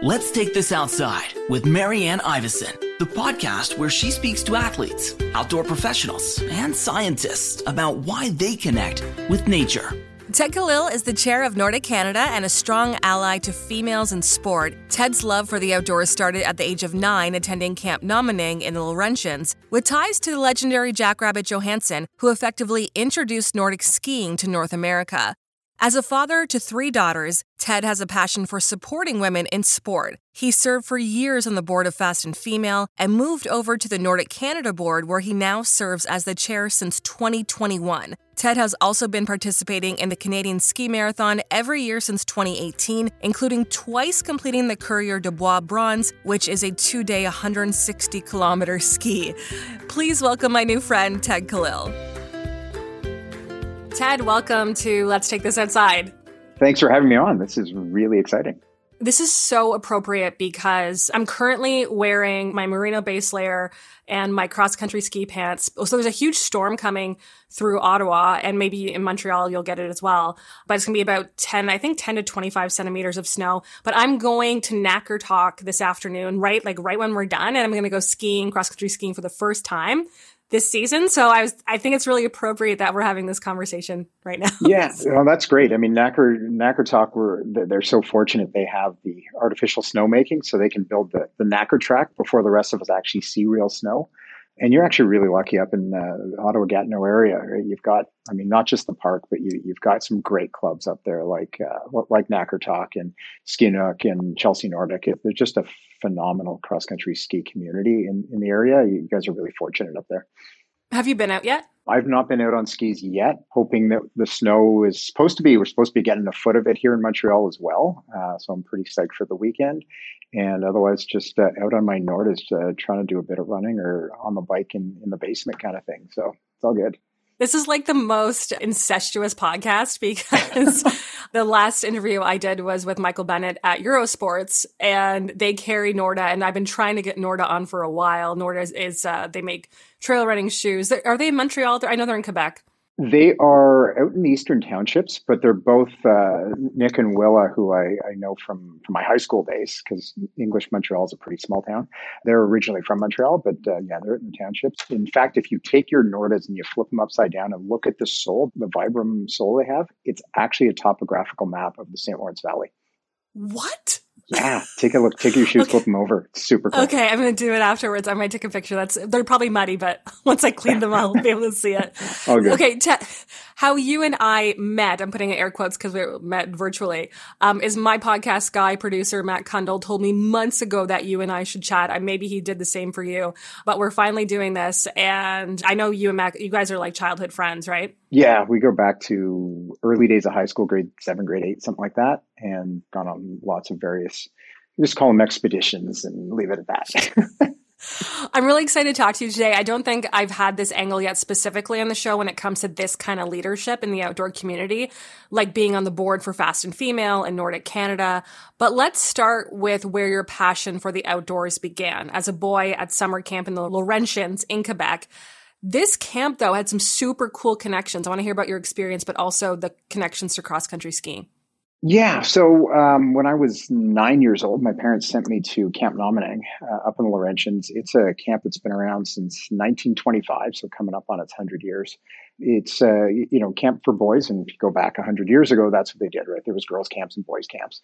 Let's Take This Outside with Marianne Iveson, the podcast where she speaks to athletes, outdoor professionals, and scientists about why they connect with nature. Ted Kalil is the chair of Nordiq Canada and a strong ally to females in sport. Ted's love for the outdoors started at the age of nine, attending Camp Nominingue in the Laurentians, with ties to the legendary Jackrabbit Johannsen, who effectively introduced Nordic skiing to North America. As a father to three daughters, Ted has a passion for supporting women in sport. He served for years on the board of Fast and Female and moved over to the Nordiq Canada board, where he now serves as the chair since 2021. Ted has also been participating in the Canadian Ski Marathon every year since 2018, including twice completing the Coureur de Bois Bronze, which is a two day, 160 kilometer ski. Please welcome my new friend, Ted Kalil. Ted, welcome to Let's Take This Outside. Thanks for having me on. This is really exciting. This is so appropriate because I'm currently wearing my merino base layer and my cross country ski pants. So there's a huge storm coming through Ottawa and maybe in Montreal you'll get it as well. But it's going to be about 10, I think 10 to 25 centimeters of snow. But I'm going to Knacker Nakkertok this afternoon, right? Like right when we're done and I'm going to go skiing, cross country skiing for the first time this season. So I was, I think it's really appropriate that we're having this conversation right now. yeah, well, that's great. I mean, Nakur Nakkertok, we're they're so fortunate they have the artificial snow making so they can build the the Nakur track before the rest of us actually see real snow. And you're actually really lucky up in the Ottawa Gatineau area. Right? You've got, I mean, not just the park, but you, you've got some great clubs up there, like uh, like Nakkertok and Skinouk and Chelsea Nordic. They're just a phenomenal cross country ski community in, in the area. You guys are really fortunate up there. Have you been out yet? I've not been out on skis yet, hoping that the snow is supposed to be, we're supposed to be getting a foot of it here in Montreal as well. Uh, so I'm pretty psyched for the weekend. And otherwise, just uh, out on my Nord is uh, trying to do a bit of running or on the bike in, in the basement kind of thing. So it's all good. This is like the most incestuous podcast because the last interview I did was with Michael Bennett at Eurosports and they carry Norda and I've been trying to get Norda on for a while. Norda is, is uh, they make trail running shoes. Are they in Montreal? I know they're in Quebec. They are out in the eastern townships, but they're both uh, Nick and Willa, who I, I know from, from my high school days, because English Montreal is a pretty small town. They're originally from Montreal, but uh, yeah, they're in the townships. In fact, if you take your Nordas and you flip them upside down and look at the sole, the Vibram sole they have, it's actually a topographical map of the St. Lawrence Valley. What? Yeah, take a look. Take your shoes, okay. flip them over. It's super cool. Okay, I'm going to do it afterwards. I might take a picture. That's they're probably muddy, but once I clean them, I'll be able to see it. Good. Okay, how you and I met. I'm putting air quotes because we met virtually. Um, is my podcast guy producer Matt Kundle told me months ago that you and I should chat. I maybe he did the same for you, but we're finally doing this, and I know you and Matt. You guys are like childhood friends, right? Yeah, we go back to early days of high school, grade seven, grade eight, something like that, and gone on lots of various just call them expeditions and leave it at that. I'm really excited to talk to you today. I don't think I've had this angle yet specifically on the show when it comes to this kind of leadership in the outdoor community, like being on the board for Fast and Female and Nordiq Canada. But let's start with where your passion for the outdoors began. As a boy at summer camp in the Laurentians in Quebec, this camp though had some super cool connections. I want to hear about your experience, but also the connections to cross country skiing. Yeah. So um, when I was nine years old, my parents sent me to Camp Nominingue uh, up in the Laurentians. It's a camp that's been around since 1925, so coming up on its 100 years. It's uh, you know camp for boys, and if you go back 100 years ago, that's what they did, right? There was girls' camps and boys' camps.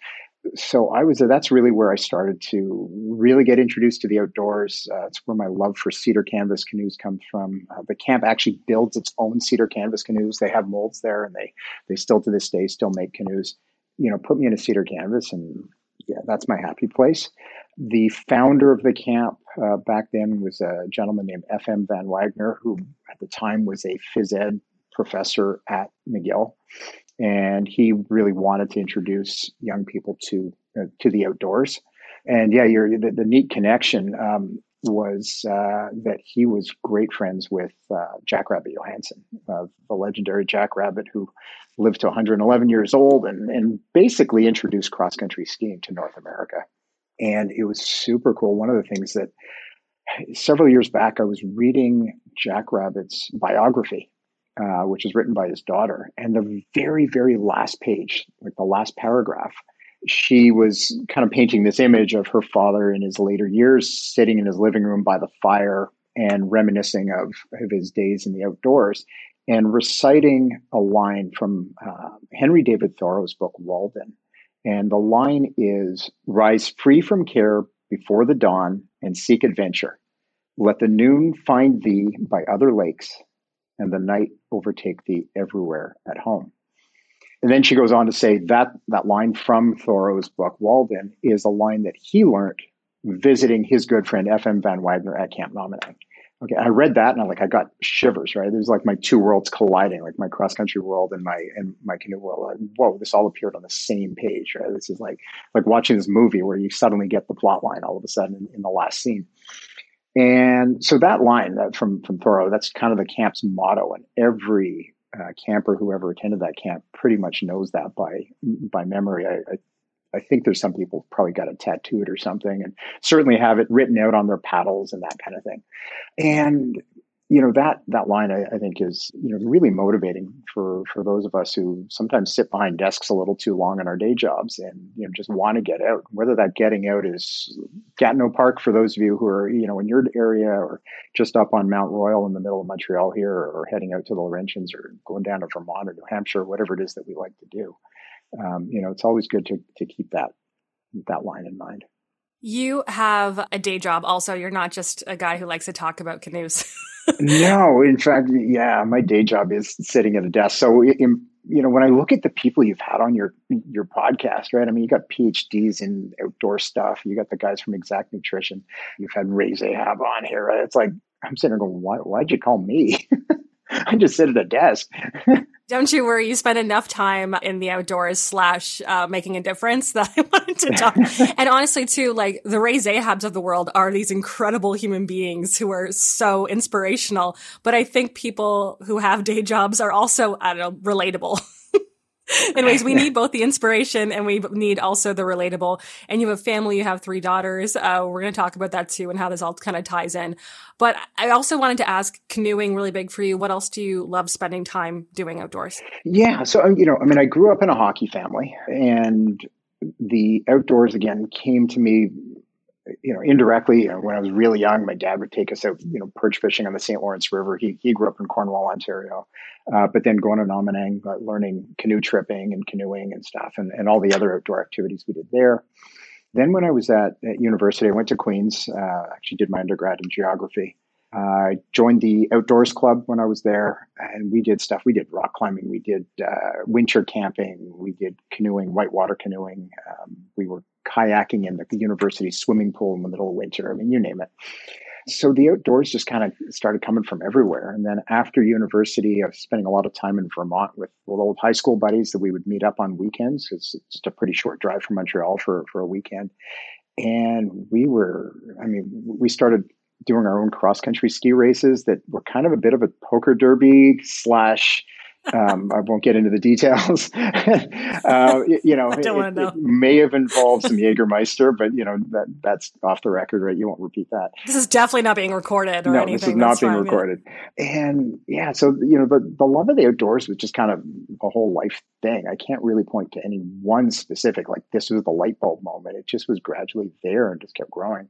So I was that's really where I started to really get introduced to the outdoors. Uh, it's where my love for cedar canvas canoes comes from. Uh, the camp actually builds its own cedar canvas canoes. They have molds there, and they they still to this day still make canoes you know, put me in a cedar canvas and yeah, that's my happy place. The founder of the camp uh, back then was a gentleman named F.M. Van Wagner, who at the time was a phys ed professor at McGill. And he really wanted to introduce young people to uh, to the outdoors. And yeah, the, the neat connection um, was uh, that he was great friends with uh, Jackrabbit Johannsen, uh, the legendary Jackrabbit who lived to 111 years old and, and basically introduced cross country skiing to North America. And it was super cool. One of the things that several years back, I was reading Jackrabbit's biography, uh, which is written by his daughter. And the very, very last page, like the last paragraph, she was kind of painting this image of her father in his later years sitting in his living room by the fire and reminiscing of, of his days in the outdoors and reciting a line from uh, Henry David Thoreau's book, Walden. And the line is Rise free from care before the dawn and seek adventure. Let the noon find thee by other lakes, and the night overtake thee everywhere at home. And then she goes on to say that that line from Thoreau's book, Walden, is a line that he learned visiting his good friend F.M. Van Wagner at Camp Nominingue. Okay, I read that and I like I got shivers. Right, there's like my two worlds colliding, like my cross country world and my and my canoe world. Like, whoa, this all appeared on the same page. Right, this is like like watching this movie where you suddenly get the plot line all of a sudden in, in the last scene. And so that line that from from Thoreau, that's kind of the camp's motto, and every uh, camper who ever attended that camp pretty much knows that by by memory. I, I, I think there's some people probably got it tattooed or something, and certainly have it written out on their paddles and that kind of thing. And you know that that line I, I, think is you know really motivating for for those of us who sometimes sit behind desks a little too long in our day jobs and you know just want to get out whether that getting out is Gatineau Park for those of you who are you know in your area or just up on Mount Royal in the middle of Montreal here or heading out to the Laurentians or going down to Vermont or New Hampshire whatever it is that we like to do um, you know it's always good to to keep that that line in mind you have a day job also you're not just a guy who likes to talk about canoes no, in fact, yeah, my day job is sitting at a desk. So, in, you know, when I look at the people you've had on your your podcast, right? I mean, you got PhDs in outdoor stuff. You got the guys from Xact Nutrition. You've had Ray Zahab on here. Right? It's like I'm sitting there going, "Why? Why'd you call me?" I just sit at a desk. Don't you worry, you spend enough time in the outdoors slash uh, making a difference that I wanted to talk. and honestly, too, like the Ray Zahabs of the world are these incredible human beings who are so inspirational. But I think people who have day jobs are also, I don't know, relatable. Anyways, we need both the inspiration and we need also the relatable. And you have a family, you have three daughters. Uh, we're going to talk about that too and how this all kind of ties in. But I also wanted to ask canoeing really big for you. What else do you love spending time doing outdoors? Yeah. So, you know, I mean, I grew up in a hockey family and the outdoors again came to me you know, indirectly, you know, when I was really young, my dad would take us out, you know, perch fishing on the St. Lawrence River. He, he grew up in Cornwall, Ontario, uh, but then going to Nominingue, uh, learning canoe tripping and canoeing and stuff, and, and all the other outdoor activities we did there. Then when I was at, at university, I went to Queens, uh, actually did my undergrad in geography. I joined the outdoors club when I was there, and we did stuff. We did rock climbing, we did uh, winter camping, we did canoeing, whitewater canoeing. Um, we were kayaking in the university swimming pool in the middle of winter. I mean, you name it. So the outdoors just kind of started coming from everywhere. And then after university, I was spending a lot of time in Vermont with old high school buddies that we would meet up on weekends. It's just a pretty short drive from Montreal for, for a weekend. And we were, I mean, we started doing our own cross country ski races that were kind of a bit of a poker derby slash um, I won't get into the details. uh, you know, it, know. it, may have involved some Jägermeister, but you know that that's off the record, right? You won't repeat that. This is definitely not being recorded or no, anything. this is not that's being fine, recorded. Yeah. And yeah, so you know, the the love of the outdoors was just kind of a whole life thing. I can't really point to any one specific like this was the light bulb moment. It just was gradually there and just kept growing.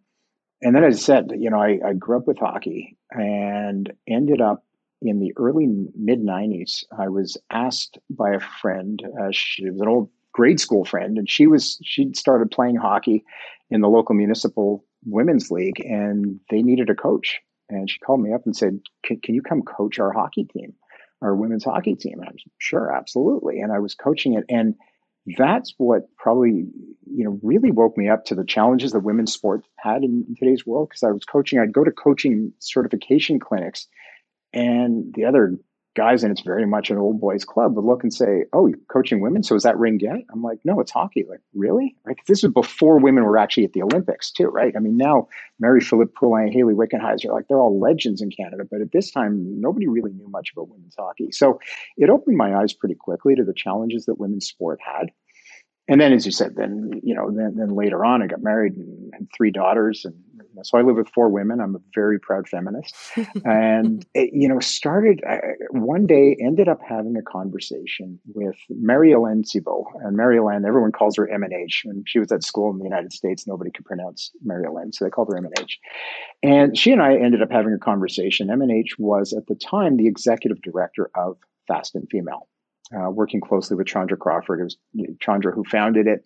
And then, as I said, you know, I, I grew up with hockey and ended up in the early mid 90s, I was asked by a friend, uh, she was an old grade school friend, and she was she'd started playing hockey in the local municipal women's league, and they needed a coach. And she called me up and said, "Can, you come coach our hockey team, our women's hockey team?" And I was sure, absolutely. And I was coaching it, and that's what probably you know really woke me up to the challenges that women's sport had in today's world because I was coaching. I'd go to coaching certification clinics and the other guys, and it's very much an old boys club, would look and say, "Oh, you're coaching women, so is that ringette?" I'm like, "No, it's hockey." Like, really? Like, This was before women were actually at the Olympics, too, right? I mean, now Marie-Philip Poulin, Hayley Wickenheiser, like they're all legends in Canada, but at this time, nobody really knew much about women's hockey. So it opened my eyes pretty quickly to the challenges that women's sport had. And then, as you said, then you know, then, then later on, I got married and had three daughters, and So I live with four women. I'm a very proud feminist, and it, you know, started uh, one day, ended up having a conversation with Marie-Hélène Thibault, and Marie-Hélène, everyone calls her M&H. When she was at school in the United States, nobody could pronounce Marie-Hélène, so they called her M&H. And she and I ended up having a conversation. M&H was at the time the executive director of Fast and Female. Uh, working closely with Chandra Crawford. It was Chandra who founded it.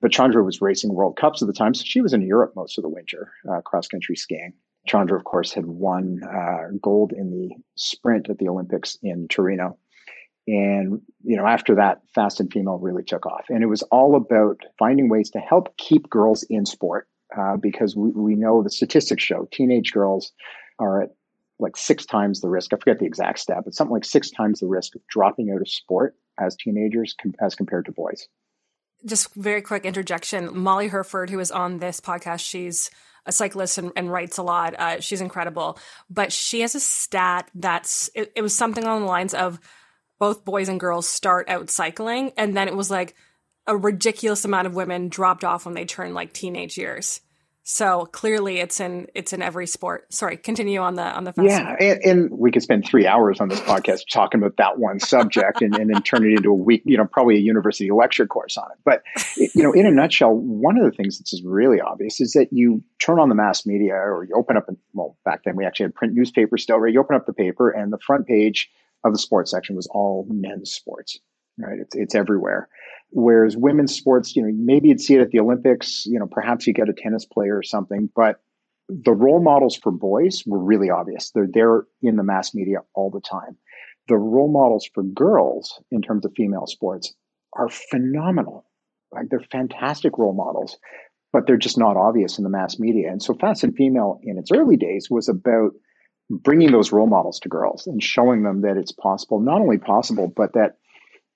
But Chandra was racing World Cups at the time, so she was in Europe most of the winter, uh, cross country skiing. Chandra, of course, had won uh, gold in the sprint at the Olympics in Torino. And, you know, after that, Fast and Female really took off. And it was all about finding ways to help keep girls in sport uh, because we, we know the statistics show teenage girls are at like six times the risk. I forget the exact stat, but something like six times the risk of dropping out of sport as teenagers com- as compared to boys just very quick interjection. Molly Hurford, who is on this podcast, she's a cyclist and, and writes a lot. Uh, she's incredible, but she has a stat that's it, it was something along the lines of both boys and girls start out cycling, and then it was like a ridiculous amount of women dropped off when they turn like teenage years. So clearly, it's in it's in every sport. Sorry, continue on the on the. Yeah, and, and, we could spend three hours on this podcast talking about that one subject, and, and then turn it into a week, you know, probably a university lecture course on it. But you know, in a nutshell, one of the things that's really obvious is that you turn on the mass media, or you open up, well, back then we actually had print newspapers still, right? You open up the paper, and the front page of the sports section was all men's sports, right? It's it's everywhere. Whereas women's sports, you know, maybe you'd see it at the Olympics, you know, perhaps you get a tennis player or something, but the role models for boys were really obvious. They're there in the mass media all the time. The role models for girls in terms of female sports are phenomenal. Like they're fantastic role models, but they're just not obvious in the mass media. And so Fast and Female in its early days was about bringing those role models to girls and showing them that it's possible, not only possible, but that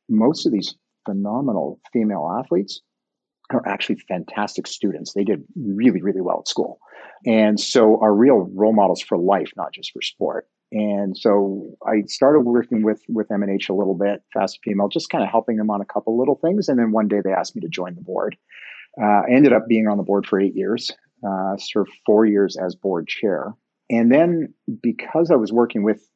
most of these phenomenal female athletes are actually fantastic students. They did really, really well at school. And so are real role models for life, not just for sport. And so I started working with with M&H a little bit, Fast Female, just kind of helping them on a couple little things. And then one day they asked me to join the board. Uh, I ended up being on the board for eight years, uh, served four years as board chair. And then because I was working with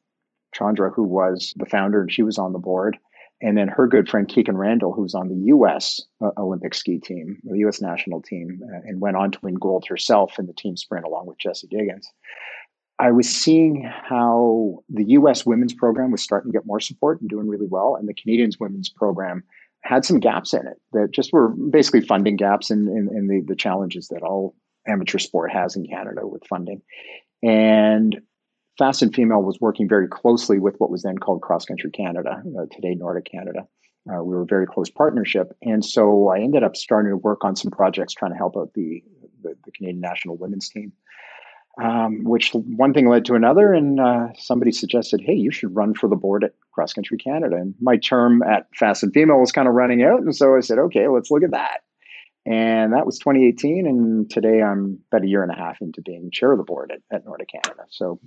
Chandra, who was the founder, and she was on the board, and then her good friend Kikkan Randall, who's on the U.S. Uh, Olympic ski team, the U.S. national team, uh, and went on to win gold herself in the team sprint along with Jessie Diggins. I was seeing how the U.S. women's program was starting to get more support and doing really well, and the Canadians women's program had some gaps in it that just were basically funding gaps and in, in, in the, the challenges that all amateur sport has in Canada with funding. And Fast and Female was working very closely with what was then called Cross Country Canada, uh, today Nordiq Canada. Uh, we were a very close partnership. And so I ended up starting to work on some projects trying to help out the, the, the Canadian national women's team. Um, which one thing led to another, and uh, somebody suggested, "Hey, you should run for the board at Cross Country Canada." And my term at Fast and Female was kind of running out, and so I said, "Okay, let's look at that." And that was 2018, and today I'm about a year and a half into being chair of the board at, at Nordic Canada. So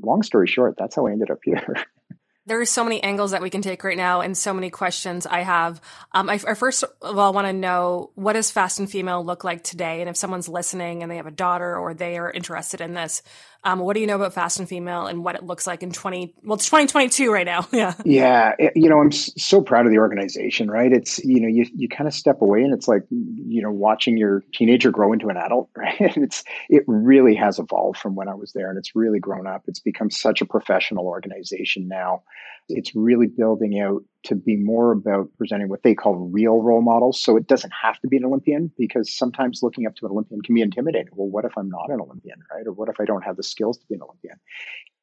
long story short, that's how I ended up here. there are so many angles that we can take right now and so many questions I have. Um, I, I first of all want to know what does Fast and Female look like today? And if someone's listening and they have a daughter or they are interested in this, um, what do you know about Fast and Female and what it looks like in 20, well, it's 2022 right now. Yeah. Yeah. It, you know, I'm so proud of the organization, right? It's, you know, you, you kind of step away and it's like, you know, watching your teenager grow into an adult, right? it's, it really has evolved from when I was there and it's really grown up. It's become such a professional organization now. It's really building out to be more about presenting what they call real role models. So it doesn't have to be an Olympian because sometimes looking up to an Olympian can be intimidating. Well, what if I'm not an Olympian, right? Or what if I don't have the skills to be an Olympian?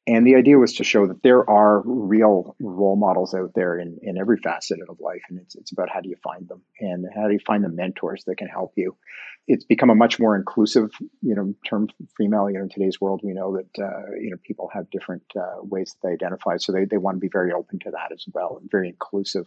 And the idea was to show that there are real role models out there in, in every facet of life. And it's, it's about how do you find them and how do you find the mentors that can help you. It's become a much more inclusive, you know, term female, you know, in today's world, we know that, uh, you know, people have different uh, ways that they identify. So they, they want to be very open to that as well and very inclusive.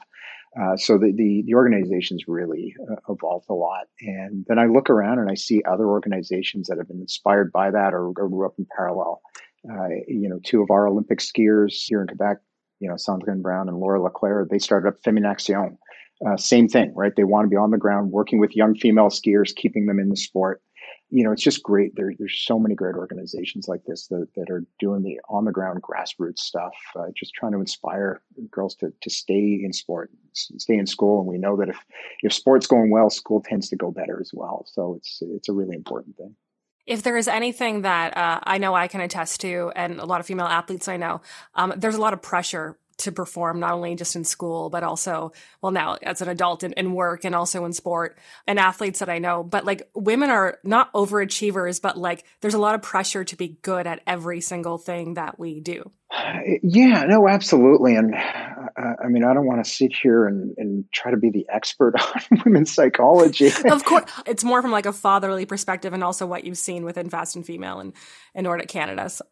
Uh, so the, the, the organization's really uh, evolved a lot. And then I look around and I see other organizations that have been inspired by that or, or grew up in parallel. Uh, you know, two of our Olympic skiers here in Quebec, you know, Cendrine Browne and Laura Leclair, they started up Feminaction. Uh, same thing, right? They want to be on the ground working with young female skiers, keeping them in the sport. you know, it's just great. There, there's so many great organizations like this that, that are doing the on the ground grassroots stuff, uh, just trying to inspire girls to, to stay in sport, stay in school. And we know that if, if sport's going well, school tends to go better as well. So it's, it's a really important thing. If there is anything that uh, I know I can attest to, and a lot of female athletes I know, um, there's a lot of pressure to perform not only just in school but also well now as an adult in, in, work and also in sport and athletes that i know. But like women are not overachievers but like there's a lot of pressure to be good at every single thing that we do. Yeah no absolutely. And uh, i mean i don't want to sit here and, and try to be the expert on women's psychology. Of course it's more from like a fatherly perspective and also what you've seen within fast and female and in nordic canada so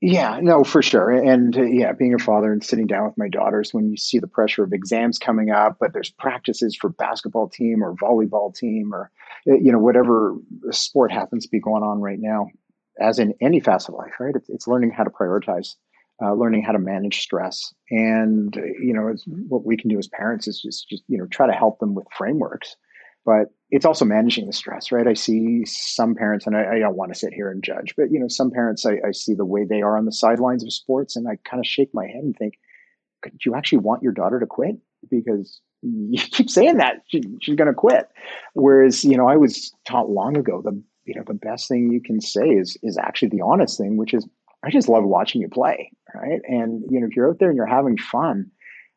yeah, no, for sure. And uh, yeah, being a father and sitting down with my daughters when you see the pressure of exams coming up, but there's practices for basketball team or volleyball team or, uh, you know, whatever sport happens to be going on right now, as in any facet of life, right? It's, it's learning how to prioritize, uh, learning how to manage stress. And, uh, you know, what we can do as parents is just, just, you know, try to help them with frameworks but it's also managing the stress, right? I see some parents, and I, I don't want to sit here and judge, but you know, some parents I, I see the way they are on the sidelines of sports, and I kind of shake my head and think, do you actually want your daughter to quit? Because you keep saying that she, she's going to quit. Whereas, you know, I was taught long ago the you know the best thing you can say is is actually the honest thing, which is I just love watching you play, right? And you know, if you're out there and you're having fun,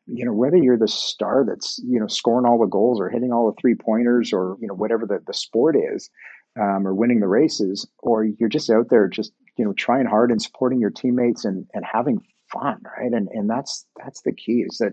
you know whether you're the star that's you know scoring all the goals or hitting all the three pointers or you know whatever the, the sport is um, or winning the races or you're just out there just you know trying hard and supporting your teammates and and having fun right? And and that's that's the key is that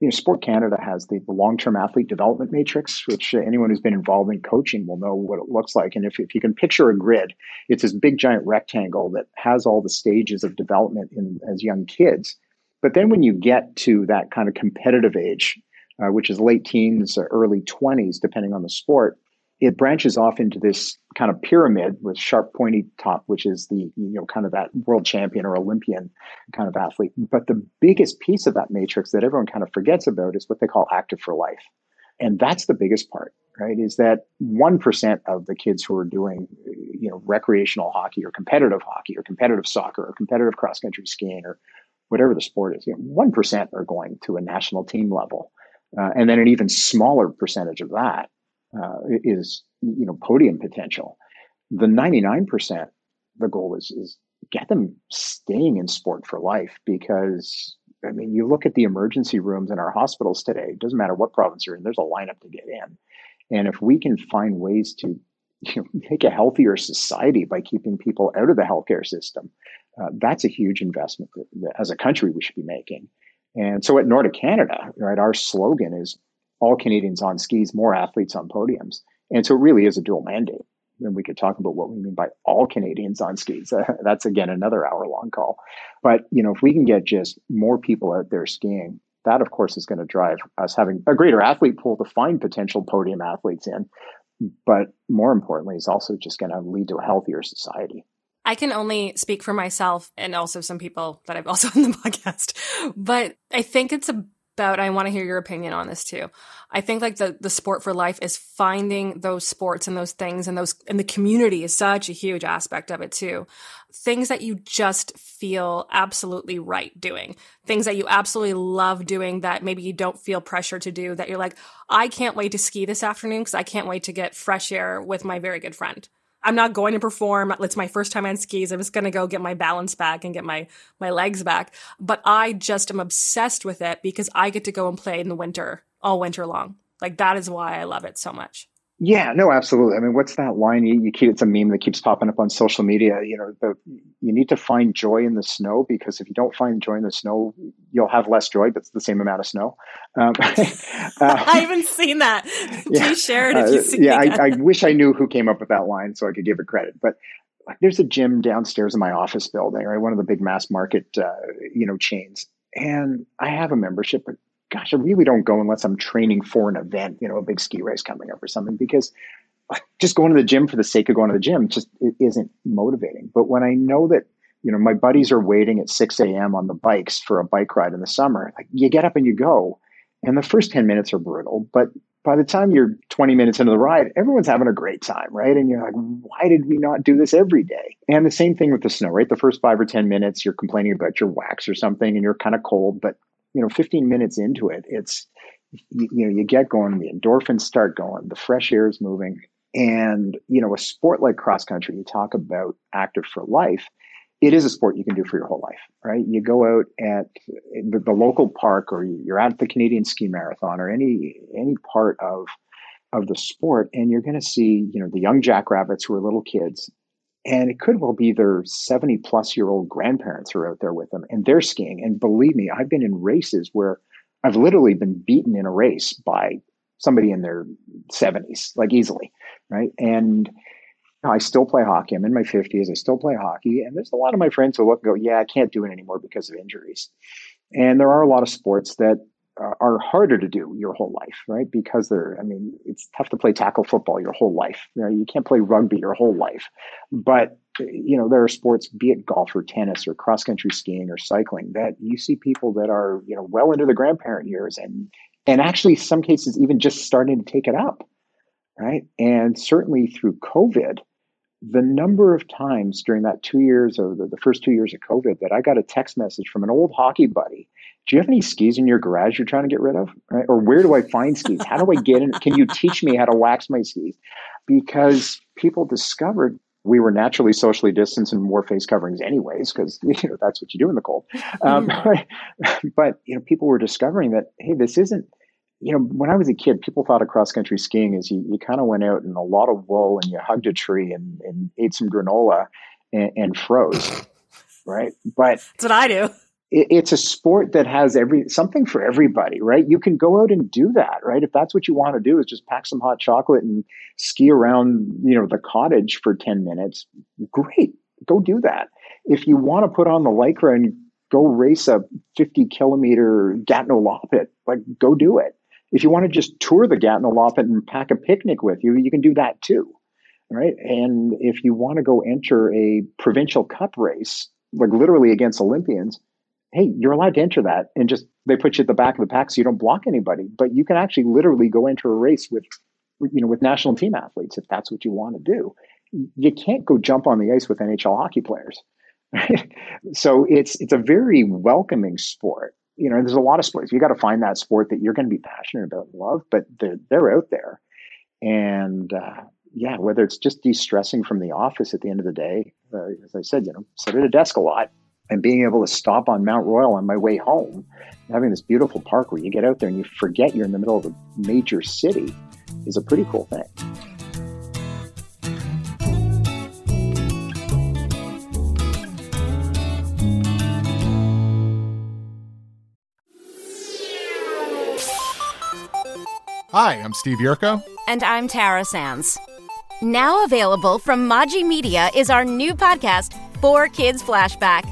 you know sport canada has the, the long-term athlete development matrix which anyone who's been involved in coaching will know what it looks like. And if, if you can picture a grid it's this big giant rectangle that has all the stages of development in as young kids but then when you get to that kind of competitive age, uh, which is late teens, early 20s, depending on the sport, it branches off into this kind of pyramid with sharp pointy top which is the you know kind of that world champion or olympian kind of athlete. But the biggest piece of that matrix that everyone kind of forgets about is what they call active for life. And that's the biggest part right is that 1% of the kids who are doing you know recreational hockey or competitive hockey or competitive soccer or competitive cross country skiing or whatever the sport is, you know, 1% are going to a national team level. Uh, and then an even smaller percentage of that uh, is, you know, podium potential. The 99%, the goal is, is get them staying in sport for life because I mean, you look at the emergency rooms in our hospitals today, it doesn't matter what province you're in, there's a lineup to get in. And if we can find ways to you know, make a healthier society by keeping people out of the healthcare system, uh, that's a huge investment that, that, as a country we should be making. And so at Nordiq Canada, right, our slogan is all Canadians on skis, more athletes on podiums. And so it really is a dual mandate. And we could talk about what we mean by all Canadians on skis. Uh, that's again another hour long call. But you know, if we can get just more people out there skiing, that of course is going to drive us having a greater athlete pool to find potential podium athletes in. But more importantly, is also just going to lead to a healthier society. I can only speak for myself and also some people that I've also on the podcast, but I think it's about, I want to hear your opinion on this too. I think like the, the sport for life is finding those sports and those things and those, and the community is such a huge aspect of it too. Things that you just feel absolutely right doing, things that you absolutely love doing that maybe you don't feel pressure to do that you're like, I can't wait to ski this afternoon because I can't wait to get fresh air with my very good friend. I'm not going to perform. It's my first time on skis. I'm just going to go get my balance back and get my, my legs back. But I just am obsessed with it because I get to go and play in the winter all winter long. Like that is why I love it so much. Yeah, no, absolutely. I mean, what's that line? You, you keep it's a meme that keeps popping up on social media. You know, the, you need to find joy in the snow because if you don't find joy in the snow, you'll have less joy, but it's the same amount of snow. Um, uh, I haven't seen that. Yeah, Please share it if you uh, Yeah, I, I, wish I knew who came up with that line so I could give it credit. But like, there's a gym downstairs in my office building, right? One of the big mass market, uh, you know, chains, and I have a membership, but gosh, I really don't go unless I'm training for an event, you know, a big ski race coming up or something, because uh, just going to the gym for the sake of going to the gym just it isn't motivating. But when I know that, you know, my buddies are waiting at 6 a.m. on the bikes for a bike ride in the summer, like you get up and you go. And the first 10 minutes are brutal, but by the time you're 20 minutes into the ride, everyone's having a great time, right? And you're like, why did we not do this every day? And the same thing with the snow, right? The first five or 10 minutes, you're complaining about your wax or something and you're kind of cold, but you know, 15 minutes into it, it's, you, you know, you get going, the endorphins start going, the fresh air is moving. And, you know, a sport like cross country, you talk about active for life it is a sport you can do for your whole life, right? You go out at the, the, local park, or you're at the Canadian Ski Marathon, or any any part of of the sport, and you're going to see, you know, the young jackrabbits who are little kids, and it could well be their 70 plus year old grandparents are out there with them, and they're skiing. And believe me, I've been in races where I've literally been beaten in a race by somebody in their 70s, like easily, right? And I still play hockey. I'm in my 50s. I still play hockey. And there's a lot of my friends who look and go, yeah, I can't do it anymore because of injuries. And there are a lot of sports that are harder to do your whole life, right? Because they're, I mean, it's tough to play tackle football your whole life. You know, you can't play rugby your whole life. But, you know, there are sports, be it golf or tennis or cross country skiing or cycling, that you see people that are, you know, well into the grandparent years and, and actually some cases even just starting to take it up, right? And certainly through COVID, the number of times during that two years or the, the, first two years of COVID that I got a text message from an old hockey buddy. Do you have any skis in your garage you're trying to get rid of? Right? Or where do I find skis? How do I get in? Can you teach me how to wax my skis? Because people discovered we were naturally socially distanced and wore face coverings anyways, because you know that's what you do in the cold. Um, but you know, people were discovering that hey, this isn't you know, when I was a kid, people thought of cross country skiing as you, you kind of went out in a lot of wool and you hugged a tree and, and ate some granola and, and froze, right? But that's what I do. It, it's a sport that has every something for everybody, right? You can go out and do that, right? If that's what you want to do, is just pack some hot chocolate and ski around, you know, the cottage for ten minutes. Great, go do that. If you want to put on the lycra and go race a 50 kilometer Gatineau Loppet, like go do it if you want to just tour the Gatineau Loppet and pack a picnic with you, you can do that too. Right. And if you want to go enter a provincial cup race, like literally against Olympians, hey, you're allowed to enter that and just they put you at the back of the pack so you don't block anybody. But you can actually literally go enter a race with you know with national team athletes if that's what you want to do. You can't go jump on the ice with NHL hockey players. Right? so it's it's a very welcoming sport you know, there's a lot of sports. You got to find that sport that you're going to be passionate about and love, but they're, they're out there. And uh, yeah, whether it's just de-stressing from the office at the end of the day, uh, as I said, you know, sit at a desk a lot and being able to stop on Mount Royal on my way home, having this beautiful park where you get out there and you forget you're in the middle of a major city is a pretty cool thing. Hi, I'm Steve Yerko. And I'm Tara Sands. Now available from Maji Media is our new podcast, 4Kids Flashback.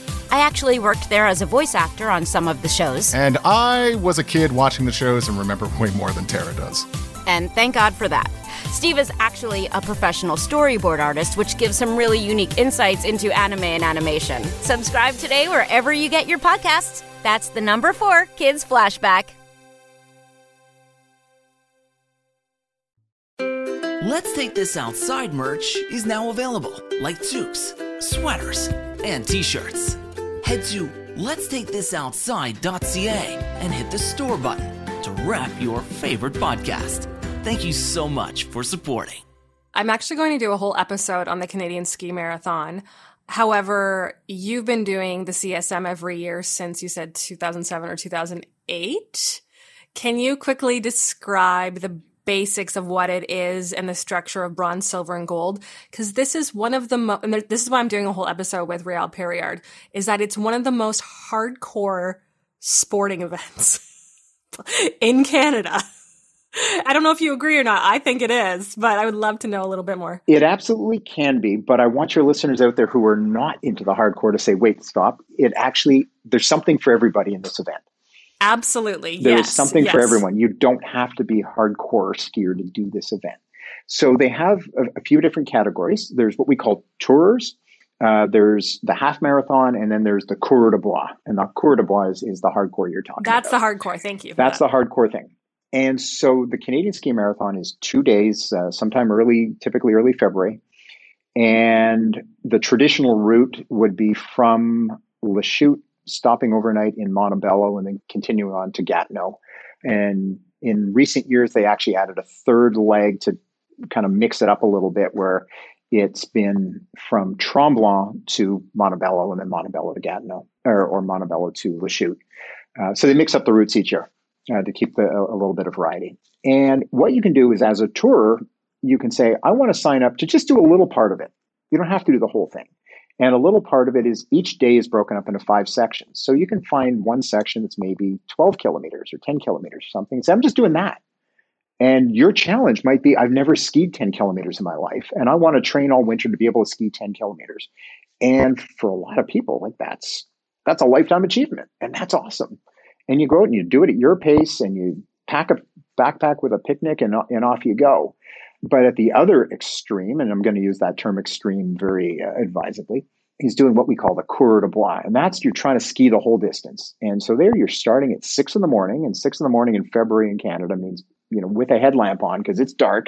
I actually worked there as a voice actor on some of the shows. And I was a kid watching the shows and remember way more than Tara does. And thank God for that. Steve is actually a professional storyboard artist, which gives some really unique insights into anime and animation. Subscribe today wherever you get your podcasts. That's the number four Kids Flashback. Let's Take This Outside merch is now available, like toques, sweaters, and t shirts. Head to letstakethisoutside.ca and hit the store button to wrap your favorite podcast. Thank you so much for supporting. I'm actually going to do a whole episode on the Canadian Ski Marathon. However, you've been doing the CSM every year since you said 2007 or 2008. Can you quickly describe the basics of what it is and the structure of bronze, silver, and gold. Because this is one of the mo- and this is why I'm doing a whole episode with Real Perriard is that it's one of the most hardcore sporting events in Canada. I don't know if you agree or not. I think it is, but I would love to know a little bit more. It absolutely can be, but I want your listeners out there who are not into the hardcore to say, wait, stop. It actually, there's something for everybody in this event. Absolutely. There yes, is something yes. for everyone. You don't have to be hardcore skier to do this event. So they have a, a few different categories. There's what we call tours. Uh, there's the half marathon, and then there's the Coureur de Bois. And the Coureur de Bois is, is the hardcore you're talking That's about. the hardcore. Thank you. That's that. the hardcore thing. And so the Canadian Ski Marathon is two days, uh, sometime early, typically early February. And the traditional route would be from Lachute, stopping overnight in Montebello, and then continuing on to Gatineau. And in recent years, they actually added a third leg to kind of mix it up a little bit, where it's been from Tremblant to Montebello, and then Montebello to Gatineau, or, or Montebello to Lachute. Uh, so they mix up the routes each year uh, to keep the, a, a little bit of variety. And what you can do is, as a tourer, you can say, I want to sign up to just do a little part of it. You don't have to do the whole thing. And a little part of it is each day is broken up into five sections. So you can find one section that's maybe 12 kilometers or 10 kilometers or something. So I'm just doing that. And your challenge might be, I've never skied 10 kilometers in my life, and I want to train all winter to be able to ski 10 kilometers. And for a lot of people, like that's that's a lifetime achievement, and that's awesome. And you go out and you do it at your pace, and you pack a backpack with a picnic, and and off you go. But at the other extreme, and I'm going to use that term extreme very uh, advisedly, he's doing what we call the coureur de bois, and that's you're trying to ski the whole distance. And so there, you're starting at six in the morning, and six in the morning in February in Canada means you know with a headlamp on because it's dark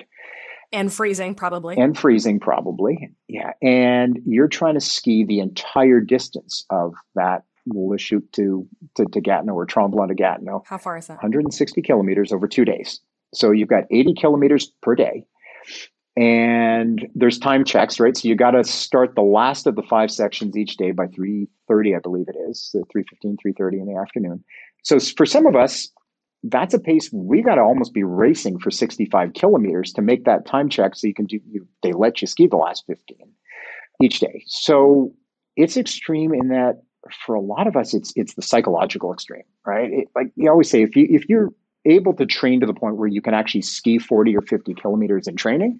and freezing probably and freezing probably yeah and you're trying to ski the entire distance of that Lachute to, to, to Gatineau or Tremblant to Gatineau. How far is that? 160 kilometers over two days. So you've got 80 kilometers per day. And there's time checks, right? So you got to start the last of the five sections each day by 3.30, I believe it is, so 3.15, 3.30 in the afternoon. So for some of us, that's a pace we got to almost be racing for 65 kilometers to make that time check so you can do you, they let you ski the last 15 each day so it's extreme in that for a lot of us it's it's the psychological extreme right it, like you always say if you if you're able to train to the point where you can actually ski 40 or 50 kilometers in training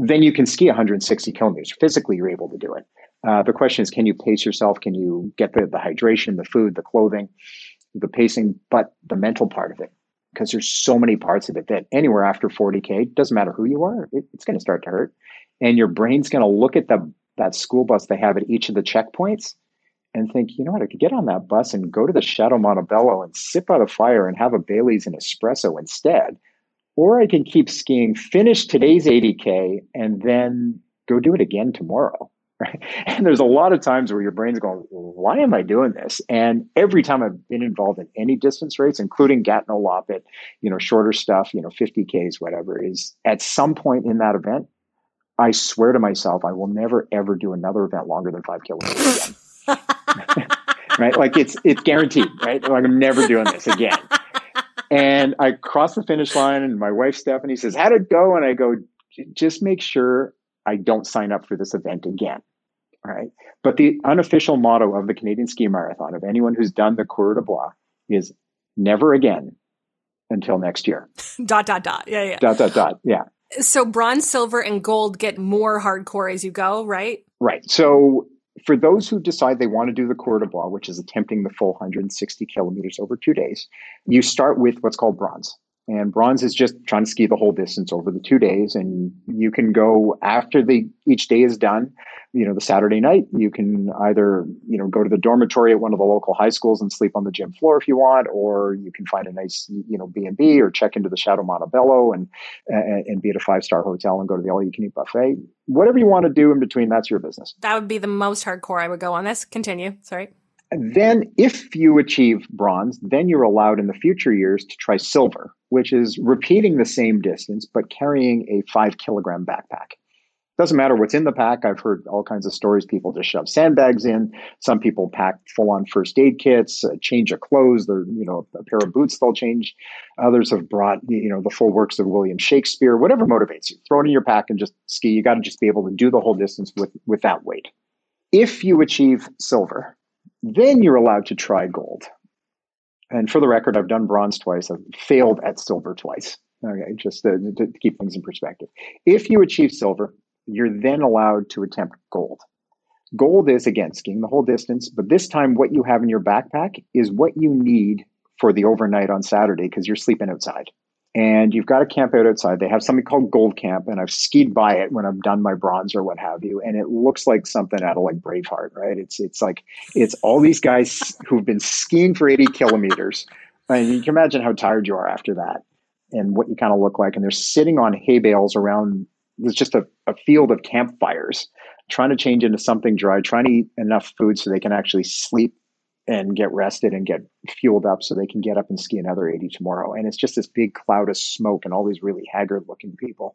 then you can ski 160 kilometers. Physically you're able to do it. Uh, the question is can you pace yourself? Can you get the, the hydration the food the clothing the pacing, but the mental part of it, because there's so many parts of it that anywhere after 40k doesn't matter who you are, it, it's going to start to hurt, and your brain's going to look at the that school bus they have at each of the checkpoints and think, you know what, I could get on that bus and go to the Chateau Montebello and sit by the fire and have a Bailey's and espresso instead, or I can keep skiing, finish today's 80k, and then go do it again tomorrow. Right? And there's a lot of times where your brain's going, why am I doing this? And every time I've been involved in any distance race, including Gatineau Loppet, you know, shorter stuff, you know, 50Ks, whatever, is at some point in that event, I swear to myself, I will never ever do another event longer than five kilometers again. Right? Like it's it's guaranteed, right? Like I'm never doing this again. And I cross the finish line and my wife Stephanie says, How'd it go? And I go, just make sure I don't sign up for this event again. All right. But the unofficial motto of the Canadian Ski Marathon, of anyone who's done the Coureur de Bois, is never again until next year. dot, dot, dot. Yeah, yeah. Dot, dot, dot. Yeah. So bronze, silver, and gold get more hardcore as you go, right? Right. So for those who decide they want to do the Coureur de which is attempting the full 160 kilometers over two days, you start with what's called bronze. And bronze is just trying to ski the whole distance over the two days. And you can go after the each day is done, you know, the Saturday night, you can either, you know, go to the dormitory at one of the local high schools and sleep on the gym floor if you want, or you can find a nice, you know, B&B or check into the Chateau Montebello and, and, and be at a five-star hotel and go to the all-you-can-eat buffet. Whatever you want to do in between, that's your business. That would be the most hardcore I would go on this. Continue. Sorry. Then, if you achieve bronze, then you're allowed in the future years to try silver, which is repeating the same distance but carrying a five kilogram backpack. Doesn't matter what's in the pack. I've heard all kinds of stories. People just shove sandbags in. Some people pack full-on first aid kits, a change of clothes. They're, you know, a pair of boots they'll change. Others have brought, you know, the full works of William Shakespeare. Whatever motivates you, throw it in your pack and just ski. You got to just be able to do the whole distance with with that weight. If you achieve silver, then you're allowed to try gold. And for the record, I've done bronze twice. I've failed at silver twice. Okay, just to, to keep things in perspective. If you achieve silver, you're then allowed to attempt gold. Gold is again skiing the whole distance, but this time what you have in your backpack is what you need for the overnight on Saturday because you're sleeping outside. And you've got to camp out outside. They have something called Gold Camp, and I've skied by it when I've done my bronze or what have you. And it looks like something out of like Braveheart, right? It's it's like it's all these guys who've been skiing for 80 kilometers. And you can imagine how tired you are after that and what you kind of look like. And they're sitting on hay bales around there's just a, a field of campfires, trying to change into something dry, trying to eat enough food so they can actually sleep and get rested and get fueled up so they can get up and ski another 80 tomorrow. And it's just this big cloud of smoke and all these really haggard looking people.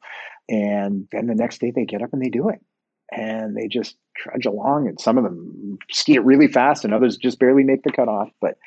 And then the next day they get up and they do it. And they just trudge along. And some of them ski it really fast and others just barely make the cutoff. But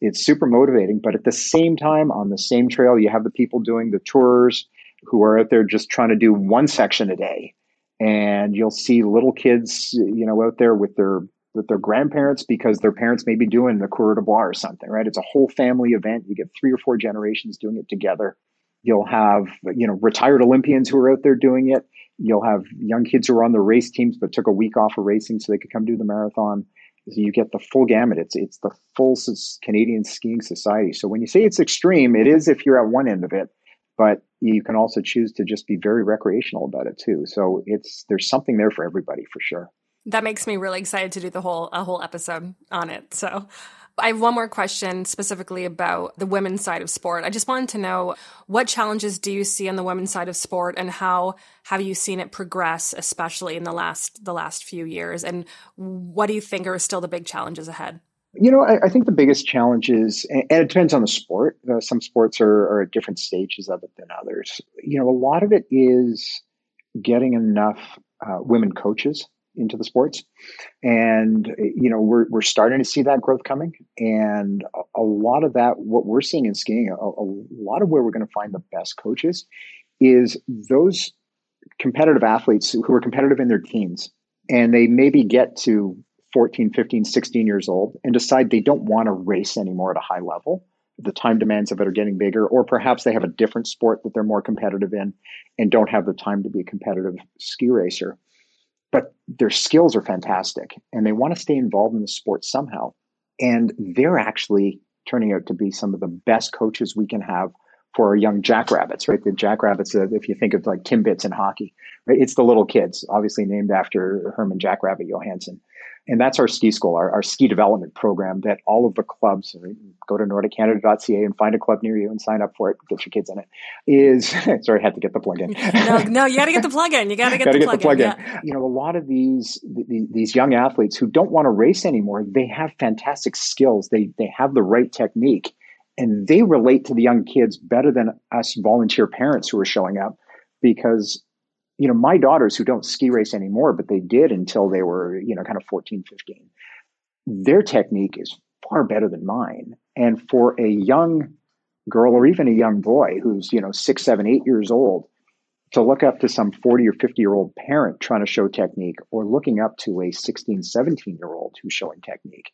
it's super motivating. But at the same time, on the same trail, you have the people doing the tours who are out there just trying to do one section a day. And you'll see little kids, you know, out there with their with their grandparents because their parents may be doing the Coureur de Bois or something, right? It's a whole family event. You get three or four generations doing it together. You'll have, you know, retired Olympians who are out there doing it. You'll have young kids who are on the race teams but took a week off of racing so they could come do the marathon. So you get the full gamut. It's it's the full Canadian skiing society. So when you say it's extreme, it is if you're at one end of it but you can also choose to just be very recreational about it too. So it's there's something there for everybody for sure. That makes me really excited to do the whole a whole episode on it. So I have one more question specifically about the women's side of sport. I just wanted to know what challenges do you see on the women's side of sport and how have you seen it progress especially in the last the last few years and what do you think are still the big challenges ahead? You know, I, I, think the biggest challenge is, and it depends on the sport. Uh, some sports are, are at different stages of it than others. You know, a lot of it is getting enough uh, women coaches into the sports, and you know, we're we're starting to see that growth coming. And a, a lot of that, what we're seeing in skiing, a, a lot of where we're going to find the best coaches is those competitive athletes who are competitive in their teens, and they maybe get to 14, 15, 16 years old and decide they don't want to race anymore at a high level. The time demands of it are getting bigger, or perhaps they have a different sport that they're more competitive in and don't have the time to be a competitive ski racer. But their skills are fantastic and they want to stay involved in the sport somehow. And they're actually turning out to be some of the best coaches we can have for our young jackrabbits, right? The jackrabbits, uh, if you think of like Timbits in hockey, right? It's the little kids, obviously named after Herman Jackrabbit Johannsen and that's our ski school, our, our ski development program that all of the clubs go to nordiqcanada.ca and find a club near you and sign up for it. Get your kids in it. Is sorry, I had to get the plug in. no, no, you got to get the plug in. You got to get, the, get plug the plug in. in. Yeah. You know, a lot of these, these these young athletes who don't want to race anymore, they have fantastic skills. They they have the right technique, and they relate to the young kids better than us volunteer parents who are showing up because you know, my daughters who don't ski race anymore, but they did until they were, you know, kind of 14, 15, their technique is far better than mine. And for a young girl or even a young boy who's, you know, six, seven, eight years old, to look up to some 40 or 50 year old parent trying to show technique or looking up to a 16, 17 year old who's showing technique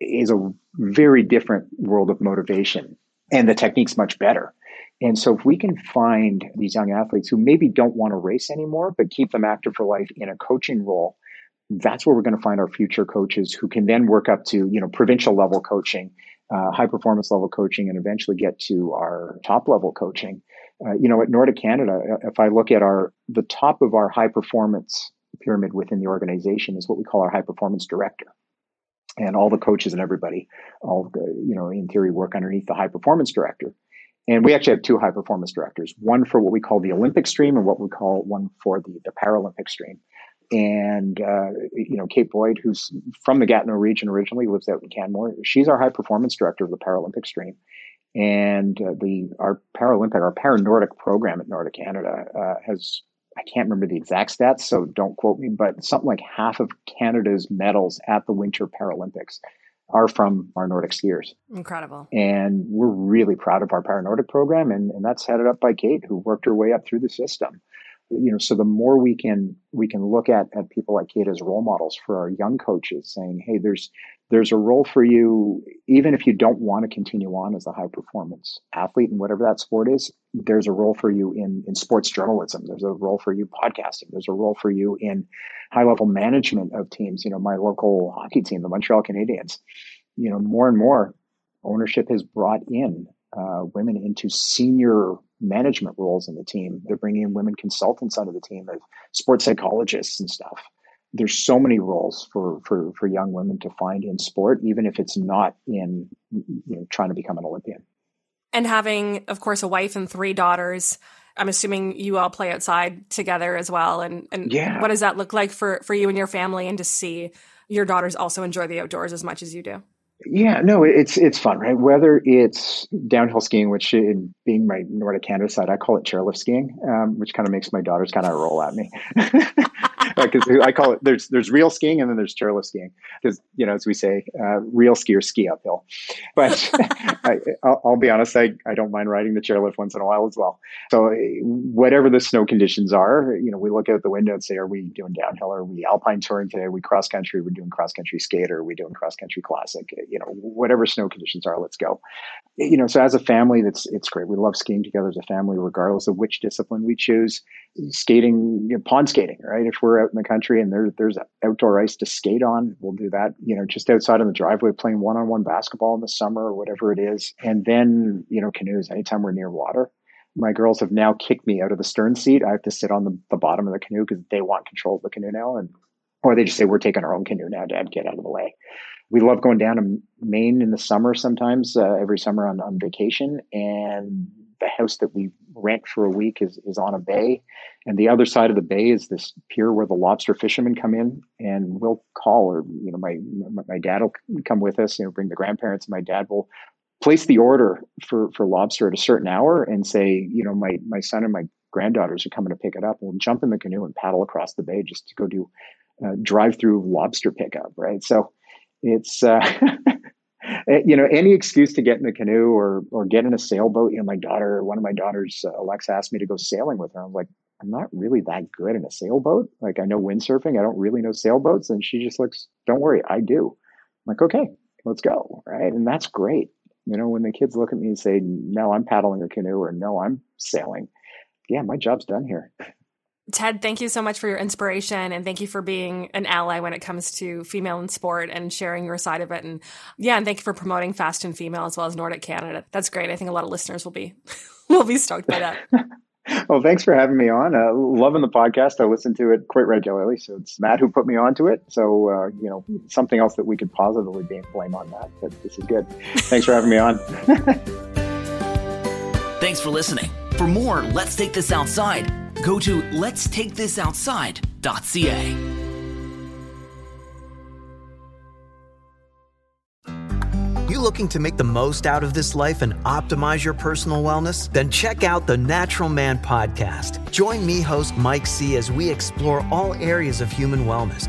is a very different world of motivation. And the technique's much better. And so, if we can find these young athletes who maybe don't want to race anymore, but keep them active for life in a coaching role, that's where we're going to find our future coaches who can then work up to you know provincial level coaching, uh, high performance level coaching, and eventually get to our top level coaching. Uh, you know, at Nordiq Canada, uh, if I look at our the top of our high performance pyramid within the organization is what we call our high performance director and all the coaches and everybody all you know in theory work underneath the high performance director and we actually have two high performance directors, one for what we call the Olympic stream and what we call one for the, the Paralympic stream. And, uh, you know, Kate Boyd, who's from the Gatineau region originally, lives out in Canmore. She's our high performance director of the Paralympic stream. And uh, the our Paralympic, our Para-Nordic program at Nordiq Canada uh, has, I can't remember the exact stats, so don't quote me, but something like half of Canada's medals at the Winter Paralympics are from our Nordic skiers. Incredible. And we're really proud of our Para-Nordic program. And, and that's headed up by Kate, who worked her way up through the system. You know, so the more we can we can look at at people like Kate as role models for our young coaches, saying, "Hey, there's there's a role for you even if you don't want to continue on as a high performance athlete in whatever that sport is, there's a role for you in, in sports journalism. There's a role for you podcasting. There's a role for you in high level management of teams. You know, my local hockey team, the Montreal Canadiens, you know, more and more ownership has brought in uh, women into senior management roles in the team. They're bringing in women consultants onto the team of sports psychologists and stuff. There's so many roles for for for young women to find in sport, even if it's not in you know trying to become an Olympian. And having, of course, a wife and three daughters. I'm assuming you all play outside together as well. And and yeah. what does that look like for for you and your family, and to see your daughters also enjoy the outdoors as much as you do? Yeah, no, it's it's fun, right? Whether it's downhill skiing, which in being my Nordiq Canada side, I call it chairlift skiing, um, which kind of makes my daughters kind of roll at me because I call it there's there's real skiing and then there's chairlift skiing because you know as we say, uh, real skiers ski uphill. But I, will be honest, I I don't mind riding the chairlift once in a while as well. So eh, whatever the snow conditions are, you know, we look out the window and say, are we doing downhill? Are we alpine touring today? Are we cross country? We're doing cross country skate or are we doing cross country classic? Eh, you know, whatever snow conditions are, let's go. Eh, you know, so as a family, that's it's great. We love skiing together as a family, regardless of which discipline we choose. Skating, you know, pond skating, right? If we're out in the country and there, there's outdoor ice to skate on, we'll do that. You know, just outside in the driveway, playing one-on-one basketball in the summer or whatever it is, and then you know, canoes. Anytime we're near water, my girls have now kicked me out of the stern seat. I have to sit on the, the bottom of the canoe because they want control of the canoe now, and or they just say we're taking our own canoe now, Dad, get out of the way we love going down to Maine in the summer sometimes, uh, every summer on, on vacation. And the house that we rent for a week is, is on a bay. And the other side of the bay is this pier where the lobster fishermen come in and we'll call or, you know, my, my, dad will come with us, you know, bring the grandparents. And my dad will place the order for, for lobster at a certain hour and say, you know, my, my son and my granddaughters are coming to pick it up. We'll jump in the canoe and paddle across the bay just to go do uh, drive through lobster pickup. Right. So, it's uh, you know any excuse to get in a canoe or or get in a sailboat. You know, my daughter, one of my daughters, uh, Alexa, asked me to go sailing with her. I'm like, I'm not really that good in a sailboat. Like I know windsurfing, I don't really know sailboats. And she just looks, don't worry, I do. I'm like, okay, let's go, right? And that's great. You know, when the kids look at me and say, no, I'm paddling a canoe or no, I'm sailing. Yeah, my job's done here. Ted, thank you so much for your inspiration and thank you for being an ally when it comes to female in sport and sharing your side of it. And yeah, and thank you for promoting Fast and Female as well as Nordiq Canada. That's great. I think a lot of listeners will be will be stoked by that. well, thanks for having me on. Uh, loving the podcast. I listen to it quite regularly. So it's Matt who put me onto it. So, uh, you know, something else that we could positively blame on that. But this is good. Thanks for having me on. thanks for listening. For more, let's take this outside go to let's take this letstakethisoutside.ca. You looking to make the most out of this life and optimize your personal wellness? Then check out the Natural Man podcast. Join me, host Mike C., as we explore all areas of human wellness